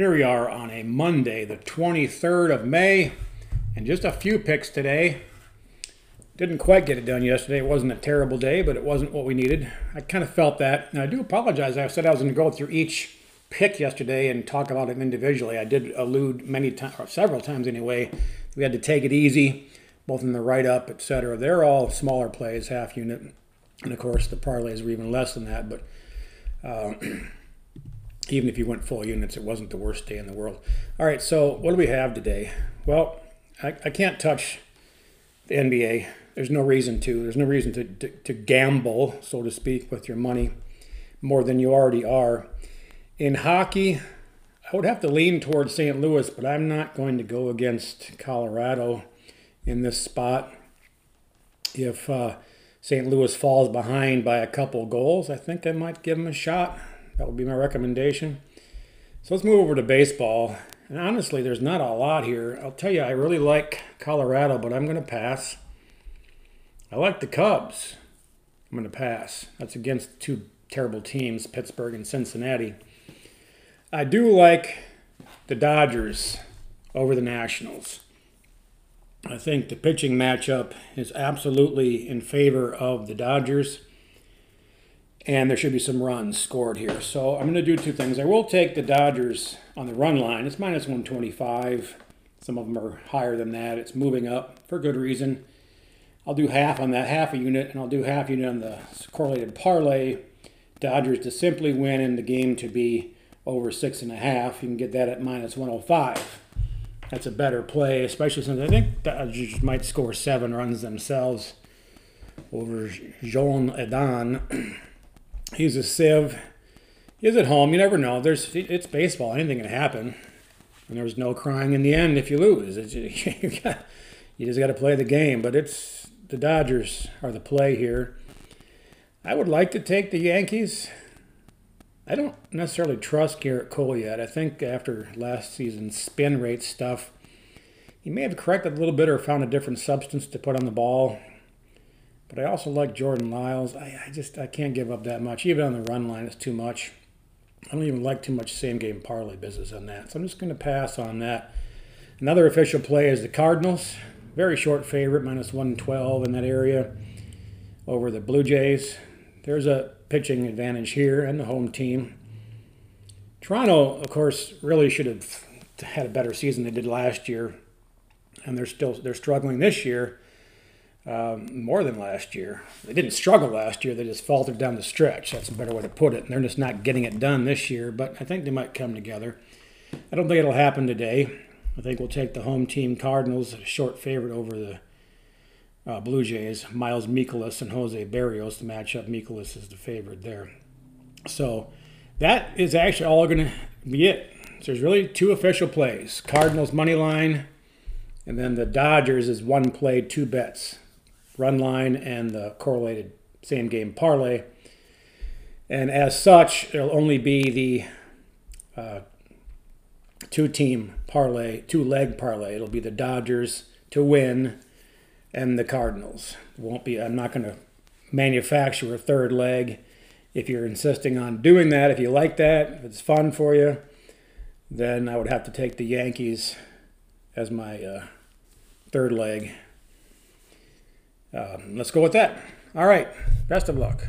Here we are on a Monday, the 23rd of May, and just a few picks today. Didn't quite get it done yesterday. It wasn't a terrible day, but it wasn't what we needed. I kind of felt that. And I do apologize. I said I was going to go through each pick yesterday and talk about them individually. I did allude many times, or several times anyway. We had to take it easy, both in the write up, etc. They're all smaller plays, half unit. And of course, the parlays were even less than that. But uh, even if you went full units, it wasn't the worst day in the world. All right, so what do we have today? Well, I, I can't touch the NBA. There's no reason to. There's no reason to, to, to gamble, so to speak, with your money more than you already are. In hockey, I would have to lean towards St. Louis, but I'm not going to go against Colorado in this spot. If uh, St. Louis falls behind by a couple goals, I think I might give them a shot. That would be my recommendation. So let's move over to baseball. And honestly, there's not a lot here. I'll tell you, I really like Colorado, but I'm going to pass. I like the Cubs. I'm going to pass. That's against two terrible teams, Pittsburgh and Cincinnati. I do like the Dodgers over the Nationals. I think the pitching matchup is absolutely in favor of the Dodgers and there should be some runs scored here. So I'm going to do two things. I will take the Dodgers on the run line. It's minus 125. Some of them are higher than that. It's moving up for good reason. I'll do half on that, half a unit, and I'll do half unit on the correlated parlay. Dodgers to simply win and the game to be over six and a half. You can get that at minus 105. That's a better play, especially since I think Dodgers might score seven runs themselves over Joan Adon. He's a sieve. He's at home. You never know. There's it's baseball. Anything can happen. And there's no crying in the end if you lose. You, got, you just got to play the game. But it's the Dodgers are the play here. I would like to take the Yankees. I don't necessarily trust Gerrit Cole yet. I think after last season's spin rate stuff, he may have corrected a little bit or found a different substance to put on the ball. But I also like Jordan Lyles. I, I just I can't give up that much. Even on the run line, it's too much. I don't even like too much same game parlay business on that. So I'm just going to pass on that. Another official play is the Cardinals. Very short favorite, minus 112 in that area over the Blue Jays. There's a pitching advantage here and the home team. Toronto, of course, really should have had a better season than they did last year, and they're still they're struggling this year um, more than last year. They didn't struggle last year; they just faltered down the stretch. That's a better way to put it. And they're just not getting it done this year. But I think they might come together. I don't think it'll happen today. I think we'll take the home team Cardinals, a short favorite over the uh, Blue Jays. Miles Mikolas and Jose Berrios, to match up. Mikolas is the favorite there. So that is actually all going to be it. So there's really two official plays: Cardinals money line, and then the Dodgers is one play, two bets run line and the correlated same game parlay. And as such, it'll only be the uh, two team parlay, two leg parlay. It'll be the Dodgers to win and the Cardinals. Won't be, I'm not going to manufacture a third leg. If you're insisting on doing that, if you like that, if it's fun for you, then I would have to take the Yankees as my uh, third leg um, let's go with that. All right. Best of luck.